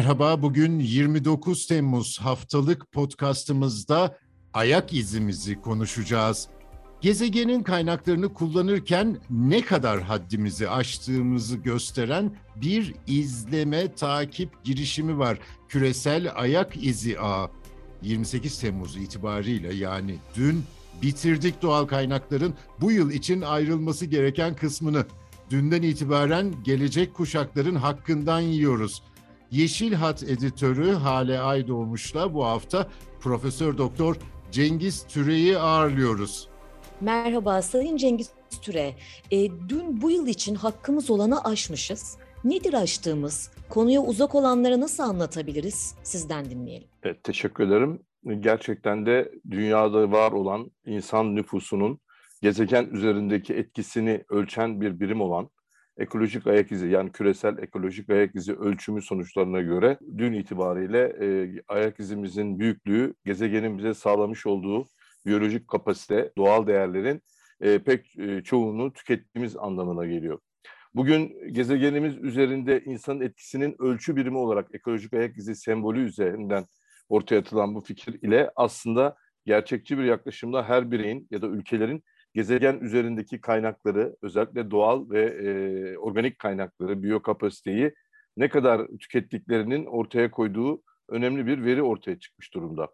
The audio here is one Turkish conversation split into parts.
Merhaba, bugün 29 Temmuz haftalık podcastımızda ayak izimizi konuşacağız. Gezegenin kaynaklarını kullanırken ne kadar haddimizi aştığımızı gösteren bir izleme takip girişimi var. Küresel Ayak İzi Ağı. 28 Temmuz itibariyle yani dün bitirdik doğal kaynakların bu yıl için ayrılması gereken kısmını. Dünden itibaren gelecek kuşakların hakkından yiyoruz. Yeşil Hat editörü Hale Aydoğmuş'la bu hafta Profesör Doktor Cengiz Türe'yi ağırlıyoruz. Merhaba Sayın Cengiz Türe. E, dün bu yıl için hakkımız olanı aşmışız. Nedir aştığımız? Konuya uzak olanlara nasıl anlatabiliriz? Sizden dinleyelim. Evet, teşekkür ederim. Gerçekten de dünyada var olan insan nüfusunun gezegen üzerindeki etkisini ölçen bir birim olan ekolojik ayak izi yani küresel ekolojik ayak izi ölçümü sonuçlarına göre dün itibariyle e, ayak izimizin büyüklüğü gezegenin bize sağlamış olduğu biyolojik kapasite, doğal değerlerin e, pek e, çoğunu tükettiğimiz anlamına geliyor. Bugün gezegenimiz üzerinde insanın etkisinin ölçü birimi olarak ekolojik ayak izi sembolü üzerinden ortaya atılan bu fikir ile aslında gerçekçi bir yaklaşımda her bireyin ya da ülkelerin gezegen üzerindeki kaynakları, özellikle doğal ve e, organik kaynakları, biyokapasiteyi ne kadar tükettiklerinin ortaya koyduğu önemli bir veri ortaya çıkmış durumda.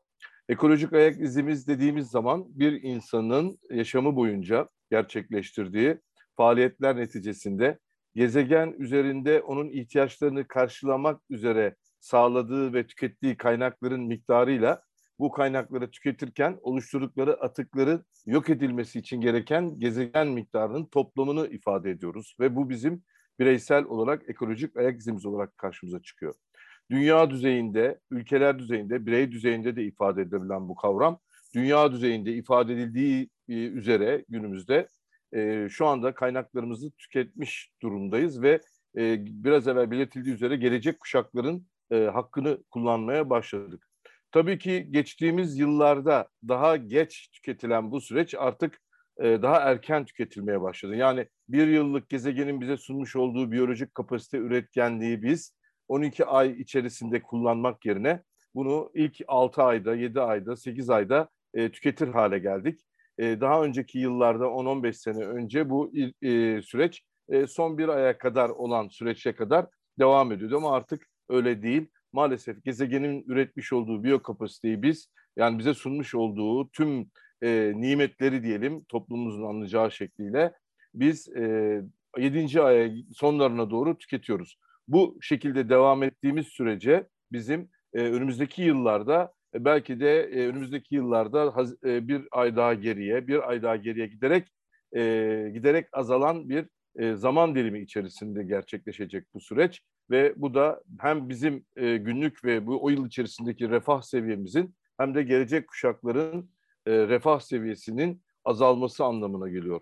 Ekolojik ayak izimiz dediğimiz zaman bir insanın yaşamı boyunca gerçekleştirdiği faaliyetler neticesinde gezegen üzerinde onun ihtiyaçlarını karşılamak üzere sağladığı ve tükettiği kaynakların miktarıyla bu kaynakları tüketirken oluşturdukları atıkları yok edilmesi için gereken gezegen miktarının toplamını ifade ediyoruz. Ve bu bizim bireysel olarak ekolojik ayak izimiz olarak karşımıza çıkıyor. Dünya düzeyinde, ülkeler düzeyinde, birey düzeyinde de ifade edilen bu kavram, dünya düzeyinde ifade edildiği e, üzere günümüzde e, şu anda kaynaklarımızı tüketmiş durumdayız ve e, biraz evvel belirtildiği üzere gelecek kuşakların e, hakkını kullanmaya başladık. Tabii ki geçtiğimiz yıllarda daha geç tüketilen bu süreç artık e, daha erken tüketilmeye başladı. Yani bir yıllık gezegenin bize sunmuş olduğu biyolojik kapasite üretkenliği biz 12 ay içerisinde kullanmak yerine bunu ilk 6 ayda, 7 ayda, 8 ayda e, tüketir hale geldik. E, daha önceki yıllarda 10-15 sene önce bu süreç son bir aya kadar olan süreçe kadar devam ediyordu ama artık öyle değil maalesef gezegenin üretmiş olduğu biyokapasiteyi biz yani bize sunmuş olduğu tüm e, nimetleri diyelim toplumumuzun anlayacağı şekliyle biz e, 7. aya sonlarına doğru tüketiyoruz. Bu şekilde devam ettiğimiz sürece bizim e, önümüzdeki yıllarda e, belki de e, önümüzdeki yıllarda haz, e, bir ay daha geriye, bir ay daha geriye giderek e, giderek azalan bir e, zaman dilimi içerisinde gerçekleşecek bu süreç ve bu da hem bizim e, günlük ve bu o yıl içerisindeki refah seviyemizin hem de gelecek kuşakların e, refah seviyesinin azalması anlamına geliyor.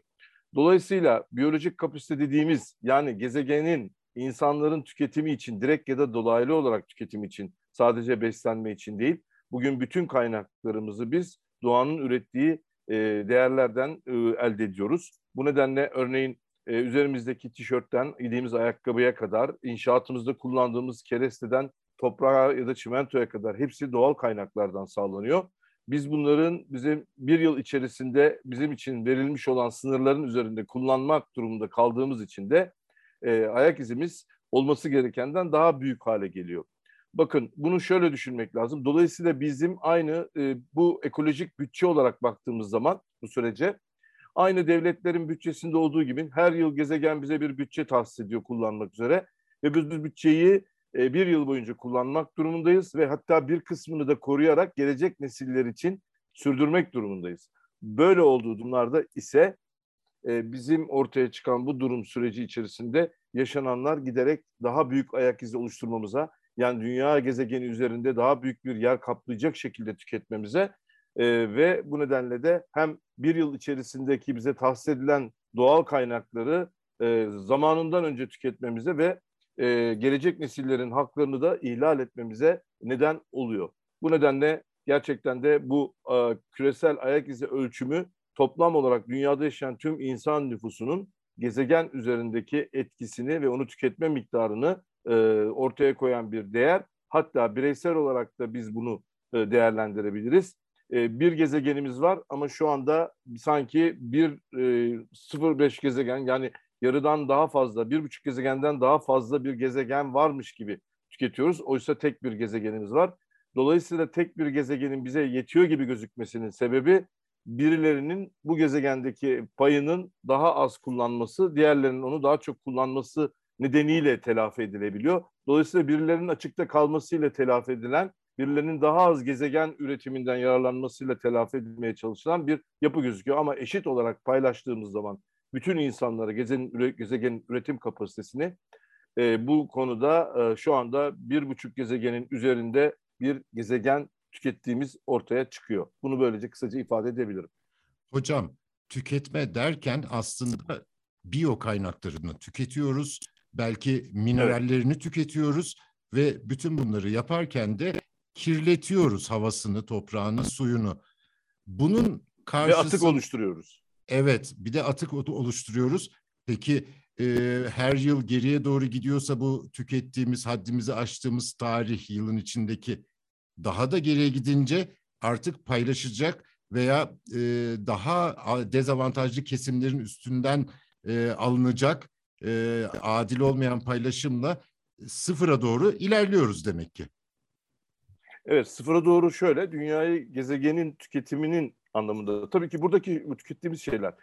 Dolayısıyla biyolojik kapasite dediğimiz yani gezegenin insanların tüketimi için direkt ya da dolaylı olarak tüketim için sadece beslenme için değil bugün bütün kaynaklarımızı biz doğanın ürettiği e, değerlerden e, elde ediyoruz. Bu nedenle örneğin e, üzerimizdeki tişörtten giydiğimiz ayakkabıya kadar, inşaatımızda kullandığımız keresteden toprağa ya da çimentoya kadar hepsi doğal kaynaklardan sağlanıyor. Biz bunların bizim bir yıl içerisinde bizim için verilmiş olan sınırların üzerinde kullanmak durumunda kaldığımız için de e, ayak izimiz olması gerekenden daha büyük hale geliyor. Bakın bunu şöyle düşünmek lazım. Dolayısıyla bizim aynı e, bu ekolojik bütçe olarak baktığımız zaman bu sürece Aynı devletlerin bütçesinde olduğu gibi her yıl gezegen bize bir bütçe tahsis ediyor kullanmak üzere. Ve biz bu bütçeyi e, bir yıl boyunca kullanmak durumundayız ve hatta bir kısmını da koruyarak gelecek nesiller için sürdürmek durumundayız. Böyle olduğu durumlarda ise e, bizim ortaya çıkan bu durum süreci içerisinde yaşananlar giderek daha büyük ayak izi oluşturmamıza yani dünya gezegeni üzerinde daha büyük bir yer kaplayacak şekilde tüketmemize e, ve bu nedenle de hem bir yıl içerisindeki bize tahsis edilen doğal kaynakları e, zamanından önce tüketmemize ve e, gelecek nesillerin haklarını da ihlal etmemize neden oluyor. Bu nedenle gerçekten de bu e, küresel ayak izi ölçümü toplam olarak dünyada yaşayan tüm insan nüfusunun gezegen üzerindeki etkisini ve onu tüketme miktarını e, ortaya koyan bir değer hatta bireysel olarak da biz bunu e, değerlendirebiliriz. E, bir gezegenimiz var ama şu anda sanki bir e, 0.5 gezegen yani yarıdan daha fazla, bir buçuk gezegenden daha fazla bir gezegen varmış gibi tüketiyoruz. Oysa tek bir gezegenimiz var. Dolayısıyla tek bir gezegenin bize yetiyor gibi gözükmesinin sebebi birilerinin bu gezegendeki payının daha az kullanması, diğerlerinin onu daha çok kullanması nedeniyle telafi edilebiliyor. Dolayısıyla birilerinin açıkta kalmasıyla telafi edilen, birilerinin daha az gezegen üretiminden yararlanmasıyla telafi edilmeye çalışılan bir yapı gözüküyor. Ama eşit olarak paylaştığımız zaman bütün insanlara gezegenin, gezegenin üretim kapasitesini e, bu konuda e, şu anda bir buçuk gezegenin üzerinde bir gezegen tükettiğimiz ortaya çıkıyor. Bunu böylece kısaca ifade edebilirim. Hocam tüketme derken aslında biyo kaynaklarını tüketiyoruz. Belki minerallerini evet. tüketiyoruz ve bütün bunları yaparken de kirletiyoruz havasını, toprağını, suyunu. Bunun karşısı... Ve atık oluşturuyoruz. Evet, bir de atık oluşturuyoruz. Peki e, her yıl geriye doğru gidiyorsa bu tükettiğimiz, haddimizi aştığımız tarih yılın içindeki daha da geriye gidince artık paylaşacak veya e, daha dezavantajlı kesimlerin üstünden e, alınacak e, adil olmayan paylaşımla sıfıra doğru ilerliyoruz demek ki. Evet sıfıra doğru şöyle dünyayı gezegenin tüketiminin anlamında tabii ki buradaki tükettiğimiz şeyler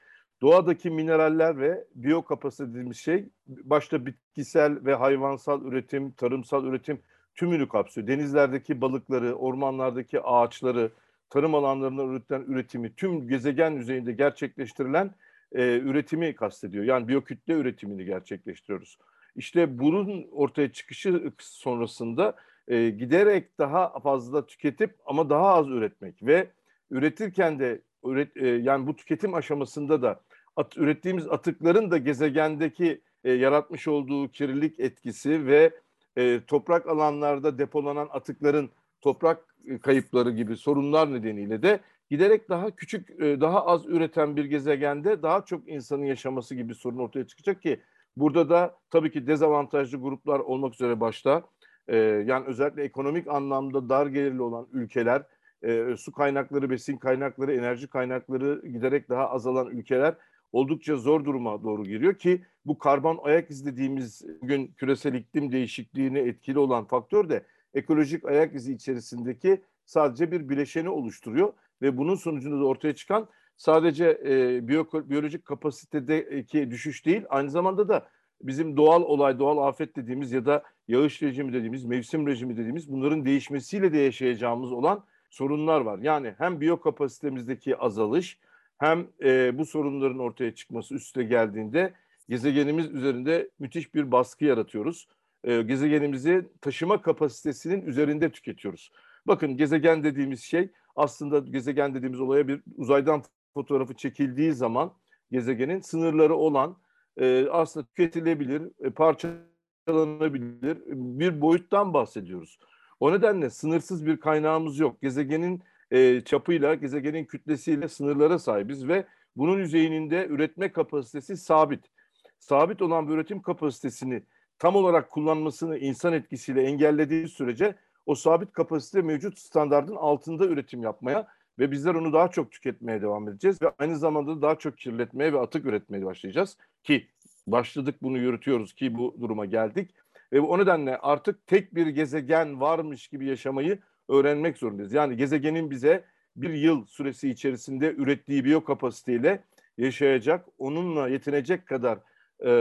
doğadaki mineraller ve biyokapasite dediğimiz şey başta bitkisel ve hayvansal üretim, tarımsal üretim tümünü kapsıyor. Denizlerdeki balıkları, ormanlardaki ağaçları, tarım alanlarında üretilen üretimi, tüm gezegen yüzeyinde gerçekleştirilen e, üretimi kastediyor. Yani biyokütle üretimini gerçekleştiriyoruz. İşte bunun ortaya çıkışı sonrasında e, giderek daha fazla tüketip ama daha az üretmek ve üretirken de üret, e, yani bu tüketim aşamasında da at, ürettiğimiz atıkların da gezegendeki e, yaratmış olduğu kirlilik etkisi ve e, toprak alanlarda depolanan atıkların toprak e, kayıpları gibi sorunlar nedeniyle de giderek daha küçük, e, daha az üreten bir gezegende daha çok insanın yaşaması gibi sorun ortaya çıkacak ki burada da tabii ki dezavantajlı gruplar olmak üzere başta e, yani özellikle ekonomik anlamda dar gelirli olan ülkeler, e, su kaynakları, besin kaynakları, enerji kaynakları giderek daha azalan ülkeler oldukça zor duruma doğru giriyor ki bu karbon ayak izi dediğimiz bugün küresel iklim değişikliğine etkili olan faktör de ekolojik ayak izi içerisindeki sadece bir bileşeni oluşturuyor ve bunun sonucunda da ortaya çıkan sadece e, biyo, biyolojik kapasitedeki düşüş değil aynı zamanda da bizim doğal olay, doğal afet dediğimiz ya da yağış rejimi dediğimiz, mevsim rejimi dediğimiz bunların değişmesiyle de yaşayacağımız olan sorunlar var. Yani hem biyokapasitemizdeki azalış hem e, bu sorunların ortaya çıkması üste geldiğinde gezegenimiz üzerinde müthiş bir baskı yaratıyoruz. E, gezegenimizi taşıma kapasitesinin üzerinde tüketiyoruz. Bakın gezegen dediğimiz şey aslında gezegen dediğimiz olaya bir uzaydan fotoğrafı çekildiği zaman gezegenin sınırları olan e, aslında tüketilebilir, e, parçalanabilir bir boyuttan bahsediyoruz. O nedenle sınırsız bir kaynağımız yok. Gezegenin e, çapıyla, gezegenin kütlesiyle sınırlara sahibiz ve bunun yüzeyinde üretme kapasitesi sabit. Sabit olan bir üretim kapasitesini tam olarak kullanmasını insan etkisiyle engellediği sürece o sabit kapasite mevcut standartın altında üretim yapmaya ve bizler onu daha çok tüketmeye devam edeceğiz ve aynı zamanda daha çok kirletmeye ve atık üretmeye başlayacağız ki başladık bunu yürütüyoruz ki bu duruma geldik ve o nedenle artık tek bir gezegen varmış gibi yaşamayı öğrenmek zorundayız. Yani gezegenin bize bir yıl süresi içerisinde ürettiği biyokapasiteyle yaşayacak, onunla yetinecek kadar e,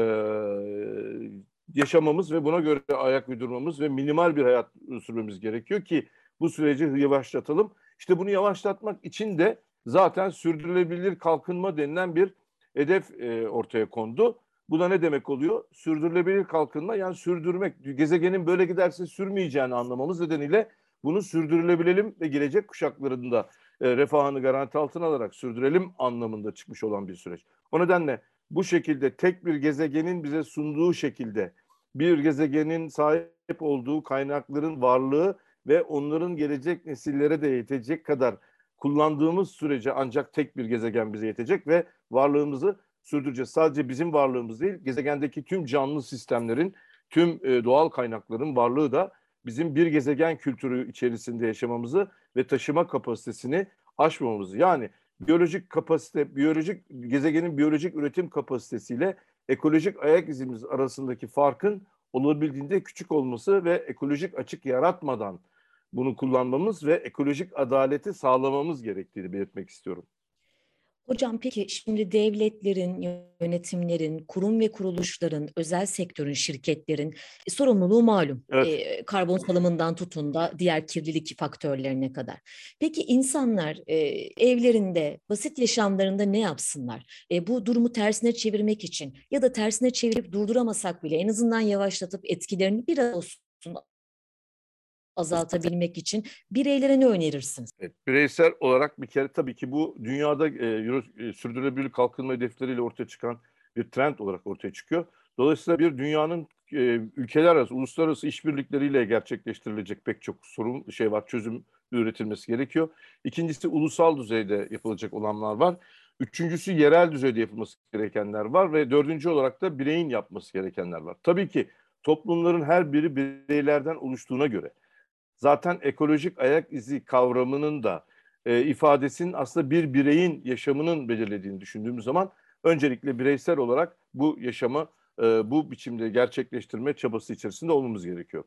yaşamamız ve buna göre ayak uydurmamız ve minimal bir hayat sürmemiz gerekiyor ki bu süreci yavaşlatalım. İşte bunu yavaşlatmak için de zaten sürdürülebilir kalkınma denilen bir hedef e, ortaya kondu. Bu da ne demek oluyor? Sürdürülebilir kalkınma yani sürdürmek. Gezegenin böyle giderse sürmeyeceğini anlamamız nedeniyle bunu sürdürülebilelim ve gelecek kuşakların da e, refahını garanti altına alarak sürdürelim anlamında çıkmış olan bir süreç. O nedenle bu şekilde tek bir gezegenin bize sunduğu şekilde bir gezegenin sahip olduğu kaynakların varlığı ve onların gelecek nesillere de yetecek kadar kullandığımız sürece ancak tek bir gezegen bize yetecek ve varlığımızı sürdüreceğiz. Sadece bizim varlığımız değil, gezegendeki tüm canlı sistemlerin, tüm e, doğal kaynakların varlığı da bizim bir gezegen kültürü içerisinde yaşamamızı ve taşıma kapasitesini aşmamamızı. Yani biyolojik kapasite, biyolojik gezegenin biyolojik üretim kapasitesiyle ekolojik ayak izimiz arasındaki farkın olabildiğinde küçük olması ve ekolojik açık yaratmadan bunu kullanmamız ve ekolojik adaleti sağlamamız gerektiğini belirtmek istiyorum. Hocam peki şimdi devletlerin, yönetimlerin, kurum ve kuruluşların, özel sektörün, şirketlerin e, sorumluluğu malum. Evet. E, karbon salımından tutun da diğer kirlilik faktörlerine kadar. Peki insanlar e, evlerinde, basit yaşamlarında ne yapsınlar? E, bu durumu tersine çevirmek için ya da tersine çevirip durduramasak bile en azından yavaşlatıp etkilerini biraz olsun azaltabilmek için bireylere ne önerirsiniz? Evet, bireysel olarak bir kere tabii ki bu dünyada e, Euro, e, sürdürülebilir kalkınma hedefleriyle ortaya çıkan bir trend olarak ortaya çıkıyor. Dolayısıyla bir dünyanın e, ülkeler arası, uluslararası işbirlikleriyle gerçekleştirilecek pek çok sorun şey var, çözüm üretilmesi gerekiyor. İkincisi ulusal düzeyde yapılacak olanlar var. Üçüncüsü yerel düzeyde yapılması gerekenler var ve dördüncü olarak da bireyin yapması gerekenler var. Tabii ki toplumların her biri bireylerden oluştuğuna göre zaten ekolojik ayak izi kavramının da e, ifadesinin aslında bir bireyin yaşamının belirlediğini düşündüğümüz zaman öncelikle bireysel olarak bu yaşamı e, bu biçimde gerçekleştirme çabası içerisinde olmamız gerekiyor.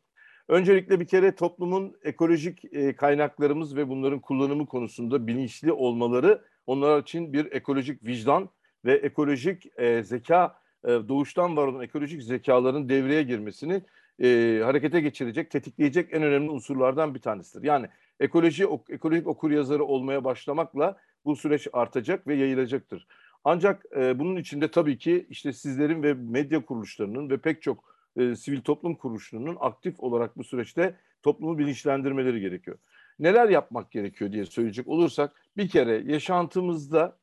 Öncelikle bir kere toplumun ekolojik e, kaynaklarımız ve bunların kullanımı konusunda bilinçli olmaları onlar için bir ekolojik vicdan ve ekolojik e, zeka e, doğuştan var olan ekolojik zekaların devreye girmesini e, harekete geçirecek, tetikleyecek en önemli unsurlardan bir tanesidir. Yani ekoloji ok, ekolojik okur yazarı olmaya başlamakla bu süreç artacak ve yayılacaktır. Ancak e, bunun içinde tabii ki işte sizlerin ve medya kuruluşlarının ve pek çok e, sivil toplum kuruluşlarının aktif olarak bu süreçte toplumu bilinçlendirmeleri gerekiyor. Neler yapmak gerekiyor diye söyleyecek olursak bir kere yaşantımızda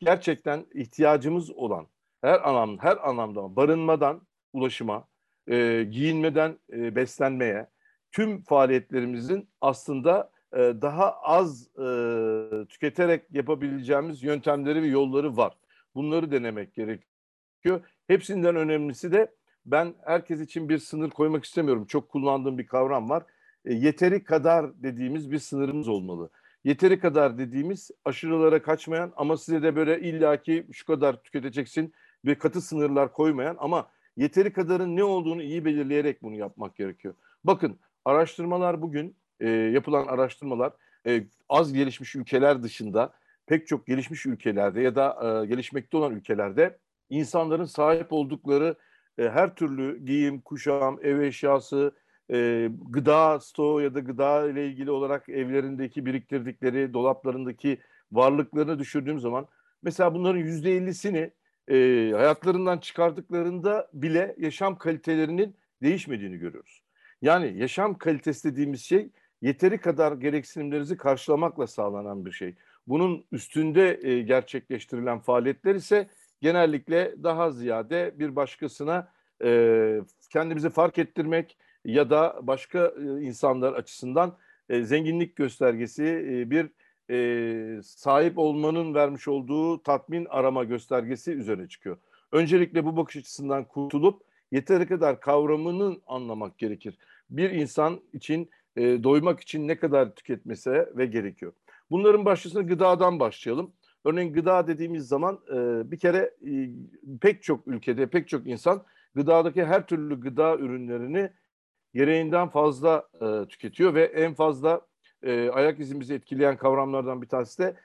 gerçekten ihtiyacımız olan her anlamda her anlamda barınmadan ulaşıma, e, giyinmeden e, beslenmeye, tüm faaliyetlerimizin aslında e, daha az e, tüketerek yapabileceğimiz yöntemleri ve yolları var. Bunları denemek gerekiyor. Hepsinden önemlisi de ben herkes için bir sınır koymak istemiyorum. Çok kullandığım bir kavram var. E, yeteri kadar dediğimiz bir sınırımız olmalı. Yeteri kadar dediğimiz aşırılara kaçmayan ama size de böyle illaki şu kadar tüketeceksin ve katı sınırlar koymayan ama yeteri kadarın ne olduğunu iyi belirleyerek bunu yapmak gerekiyor. Bakın araştırmalar bugün e, yapılan araştırmalar e, az gelişmiş ülkeler dışında pek çok gelişmiş ülkelerde ya da e, gelişmekte olan ülkelerde insanların sahip oldukları e, her türlü giyim, kuşam, ev eşyası, e, gıda stoğu ya da gıda ile ilgili olarak evlerindeki biriktirdikleri, dolaplarındaki varlıklarını düşürdüğüm zaman mesela bunların yüzde ellisini e, hayatlarından çıkardıklarında bile yaşam kalitelerinin değişmediğini görüyoruz. Yani yaşam kalitesi dediğimiz şey yeteri kadar gereksinimlerinizi karşılamakla sağlanan bir şey. Bunun üstünde e, gerçekleştirilen faaliyetler ise genellikle daha ziyade bir başkasına e, kendimizi fark ettirmek ya da başka e, insanlar açısından e, zenginlik göstergesi e, bir e, sahip olmanın vermiş olduğu tatmin arama göstergesi üzerine çıkıyor. Öncelikle bu bakış açısından kurtulup yeteri kadar kavramını anlamak gerekir. Bir insan için e, doymak için ne kadar tüketmesi ve gerekiyor. Bunların başlısına gıdadan başlayalım. Örneğin gıda dediğimiz zaman e, bir kere e, pek çok ülkede pek çok insan gıdadaki her türlü gıda ürünlerini gereğinden fazla e, tüketiyor ve en fazla e, ayak izimizi etkileyen kavramlardan bir tanesi de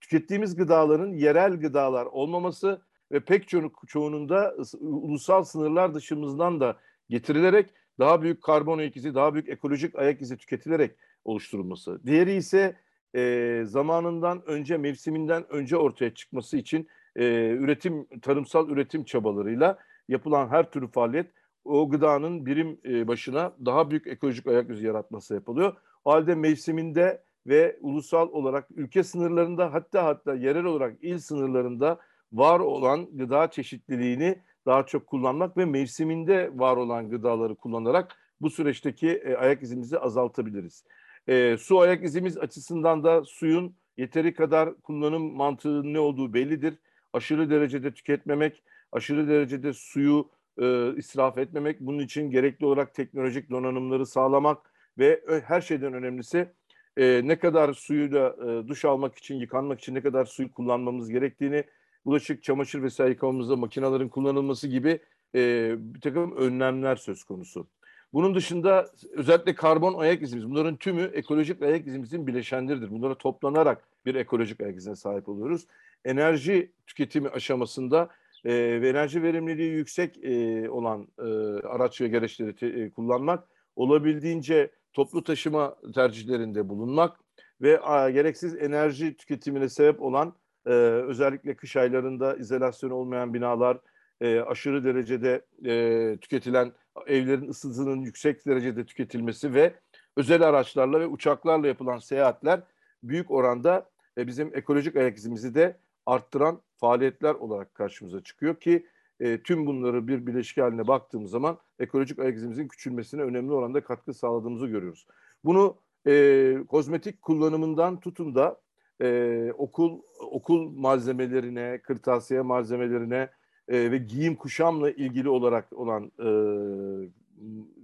tükettiğimiz gıdaların yerel gıdalar olmaması ve pek ço çoğunun da ulusal sınırlar dışımızdan da getirilerek daha büyük karbon ayak izi, daha büyük ekolojik ayak izi tüketilerek oluşturulması. Diğeri ise e, zamanından önce, mevsiminden önce ortaya çıkması için e, üretim, tarımsal üretim çabalarıyla yapılan her türlü faaliyet o gıdanın birim e, başına daha büyük ekolojik ayak izi yaratması yapılıyor. O halde mevsiminde ve ulusal olarak ülke sınırlarında hatta hatta yerel olarak il sınırlarında var olan gıda çeşitliliğini daha çok kullanmak ve mevsiminde var olan gıdaları kullanarak bu süreçteki e, ayak izimizi azaltabiliriz. E, su ayak izimiz açısından da suyun yeteri kadar kullanım mantığının ne olduğu bellidir. Aşırı derecede tüketmemek, aşırı derecede suyu e, israf etmemek, bunun için gerekli olarak teknolojik donanımları sağlamak ve her şeyden önemlisi e, ne kadar suyu da e, duş almak için, yıkanmak için ne kadar suyu kullanmamız gerektiğini, bulaşık, çamaşır vesaire yıkamamızda makinelerin kullanılması gibi e, bir takım önlemler söz konusu. Bunun dışında özellikle karbon ayak izimiz, bunların tümü ekolojik ayak izimizin bileşenleridir. Bunlara toplanarak bir ekolojik ayak izine sahip oluyoruz. Enerji tüketimi aşamasında e, ve enerji verimliliği yüksek e, olan e, araç ve gereçleri te, e, kullanmak, olabildiğince toplu taşıma tercihlerinde bulunmak ve a, gereksiz enerji tüketimine sebep olan e, özellikle kış aylarında izolasyon olmayan binalar, e, aşırı derecede e, tüketilen evlerin ısısının yüksek derecede tüketilmesi ve özel araçlarla ve uçaklarla yapılan seyahatler büyük oranda e, bizim ekolojik ayak izimizi de arttıran faaliyetler olarak karşımıza çıkıyor ki e, tüm bunları bir bileşik haline baktığımız zaman ekolojik ayak izimizin küçülmesine önemli oranda katkı sağladığımızı görüyoruz. Bunu e, kozmetik kullanımından tutun da e, okul okul malzemelerine, kırtasiye malzemelerine e, ve giyim kuşamla ilgili olarak olan e,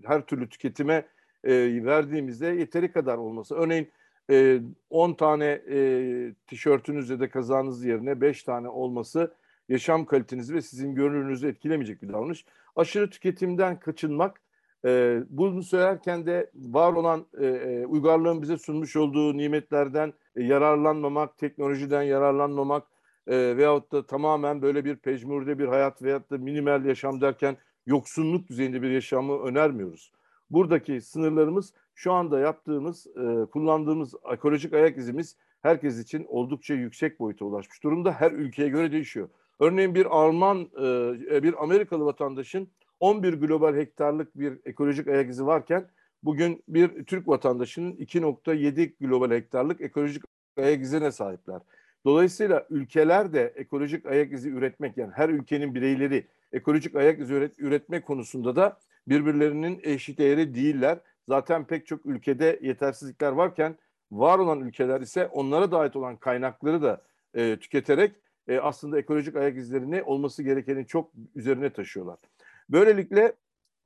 her türlü tüketime e, verdiğimizde yeteri kadar olması. Örneğin e, 10 tane e, tişörtünüz ya da kazanız yerine 5 tane olması yaşam kalitenizi ve sizin görünürünüzü etkilemeyecek bir davranış. Aşırı tüketimden kaçınmak, e, bunu söylerken de var olan e, e, uygarlığın bize sunmuş olduğu nimetlerden e, yararlanmamak, teknolojiden yararlanmamak e, veyahut da tamamen böyle bir pejmurde bir hayat veyahut da minimal yaşam derken yoksunluk düzeyinde bir yaşamı önermiyoruz. Buradaki sınırlarımız şu anda yaptığımız, e, kullandığımız ekolojik ayak izimiz herkes için oldukça yüksek boyuta ulaşmış durumda. Her ülkeye göre değişiyor. Örneğin bir Alman, e, bir Amerikalı vatandaşın 11 global hektarlık bir ekolojik ayak izi varken bugün bir Türk vatandaşının 2.7 global hektarlık ekolojik ayak izine sahipler. Dolayısıyla ülkeler de ekolojik ayak izi üretmek yani her ülkenin bireyleri ekolojik ayak izi üret, üretme konusunda da birbirlerinin eşit değeri değiller. Zaten pek çok ülkede yetersizlikler varken var olan ülkeler ise onlara da ait olan kaynakları da e, tüketerek e, aslında ekolojik ayak izlerini olması gerekenin çok üzerine taşıyorlar. Böylelikle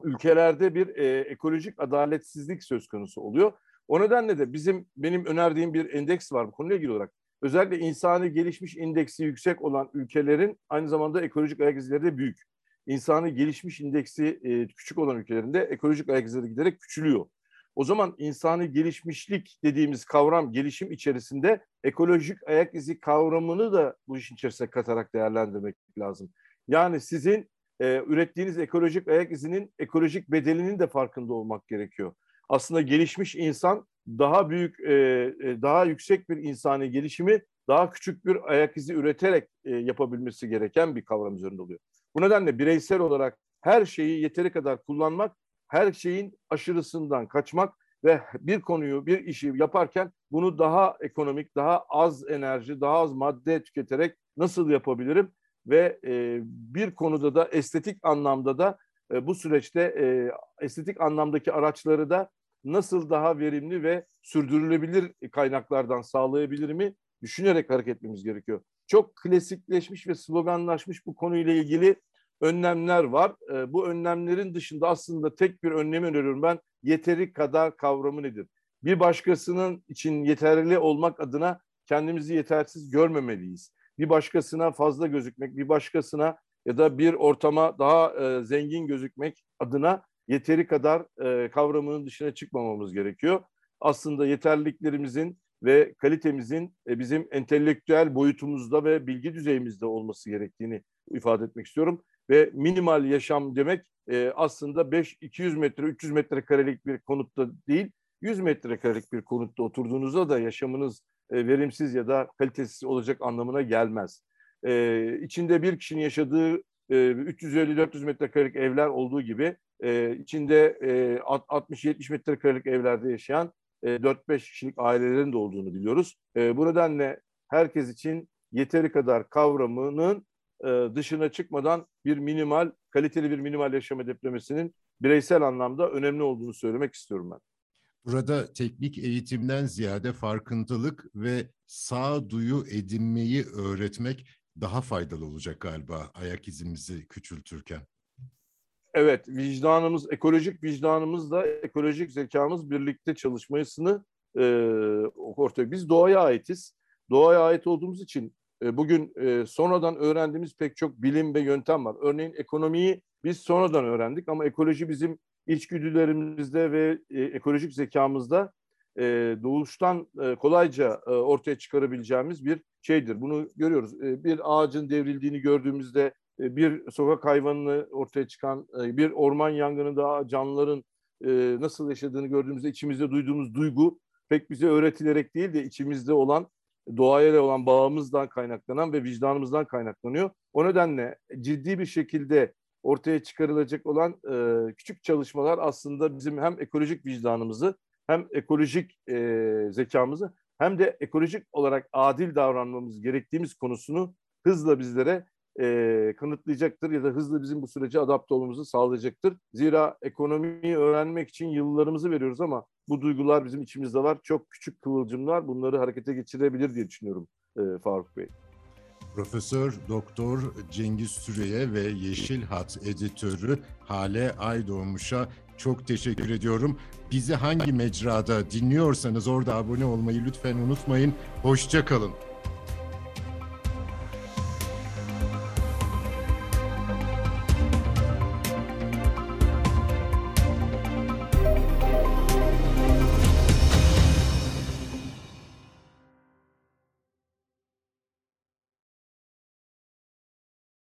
ülkelerde bir e, ekolojik adaletsizlik söz konusu oluyor. O nedenle de bizim benim önerdiğim bir endeks var bu konuyla ilgili olarak. Özellikle insani gelişmiş indeksi yüksek olan ülkelerin aynı zamanda ekolojik ayak izleri de büyük. İnsani gelişmiş indeksi e, küçük olan ülkelerinde ekolojik ayak izleri giderek küçülüyor. O zaman insani gelişmişlik dediğimiz kavram gelişim içerisinde ekolojik ayak izi kavramını da bu işin içerisine katarak değerlendirmek lazım. Yani sizin e, ürettiğiniz ekolojik ayak izinin ekolojik bedelinin de farkında olmak gerekiyor. Aslında gelişmiş insan daha büyük, e, e, daha yüksek bir insani gelişimi daha küçük bir ayak izi üreterek e, yapabilmesi gereken bir kavram üzerinde oluyor. Bu nedenle bireysel olarak her şeyi yeteri kadar kullanmak, her şeyin aşırısından kaçmak ve bir konuyu, bir işi yaparken bunu daha ekonomik, daha az enerji, daha az madde tüketerek nasıl yapabilirim? Ve e, bir konuda da estetik anlamda da e, bu süreçte e, estetik anlamdaki araçları da nasıl daha verimli ve sürdürülebilir kaynaklardan sağlayabilir mi düşünerek hareket etmemiz gerekiyor. Çok klasikleşmiş ve sloganlaşmış bu konuyla ilgili önlemler var. E, bu önlemlerin dışında aslında tek bir önlemi öneriyorum ben. Yeteri kadar kavramı nedir? Bir başkasının için yeterli olmak adına kendimizi yetersiz görmemeliyiz. Bir başkasına fazla gözükmek, bir başkasına ya da bir ortama daha e, zengin gözükmek adına yeteri kadar e, kavramının dışına çıkmamamız gerekiyor. Aslında yeterliliklerimizin ve kalitemizin e, bizim entelektüel boyutumuzda ve bilgi düzeyimizde olması gerektiğini ifade etmek istiyorum. Ve minimal yaşam demek e, aslında 5 200 metre 300 metrekarelik bir konutta değil 100 metrekarelik bir konutta oturduğunuzda da yaşamınız e, verimsiz ya da kalitesiz olacak anlamına gelmez. E, içinde bir kişinin yaşadığı e, 350-400 metrekarelik evler olduğu gibi e, içinde e, 60-70 metrekarelik evlerde yaşayan e, 4-5 kişilik ailelerin de olduğunu biliyoruz. E, bu nedenle herkes için yeteri kadar kavramının dışına çıkmadan bir minimal, kaliteli bir minimal yaşam hedeflemesinin bireysel anlamda önemli olduğunu söylemek istiyorum ben. Burada teknik eğitimden ziyade farkındalık ve sağduyu edinmeyi öğretmek daha faydalı olacak galiba ayak izimizi küçültürken. Evet, vicdanımız, ekolojik vicdanımızla ekolojik zekamız birlikte çalışmasını e, ortaya. Biz doğaya aitiz. Doğaya ait olduğumuz için e, bugün e, sonradan öğrendiğimiz pek çok bilim ve yöntem var. Örneğin ekonomiyi biz sonradan öğrendik ama ekoloji bizim içgüdülerimizde ve e, ekolojik zekamızda e, doğuştan e, kolayca e, ortaya çıkarabileceğimiz bir şeydir. Bunu görüyoruz. E, bir ağacın devrildiğini gördüğümüzde e, bir sokak hayvanını ortaya çıkan, e, bir orman yangınında canlıların e, nasıl yaşadığını gördüğümüzde içimizde duyduğumuz duygu pek bize öğretilerek değil de içimizde olan doğaya olan bağımızdan kaynaklanan ve vicdanımızdan kaynaklanıyor. O nedenle ciddi bir şekilde ortaya çıkarılacak olan küçük çalışmalar aslında bizim hem ekolojik vicdanımızı hem ekolojik zekamızı hem de ekolojik olarak adil davranmamız gerektiğimiz konusunu hızla bizlere e, kanıtlayacaktır ya da hızlı bizim bu sürece adapte olmamızı sağlayacaktır. Zira ekonomiyi öğrenmek için yıllarımızı veriyoruz ama bu duygular bizim içimizde var. Çok küçük kıvılcımlar bunları harekete geçirebilir diye düşünüyorum e, Faruk Bey. Profesör Doktor Cengiz Sürey'e ve Yeşil Hat editörü Hale Aydoğmuş'a çok teşekkür ediyorum. Bizi hangi mecrada dinliyorsanız orada abone olmayı lütfen unutmayın. Hoşçakalın.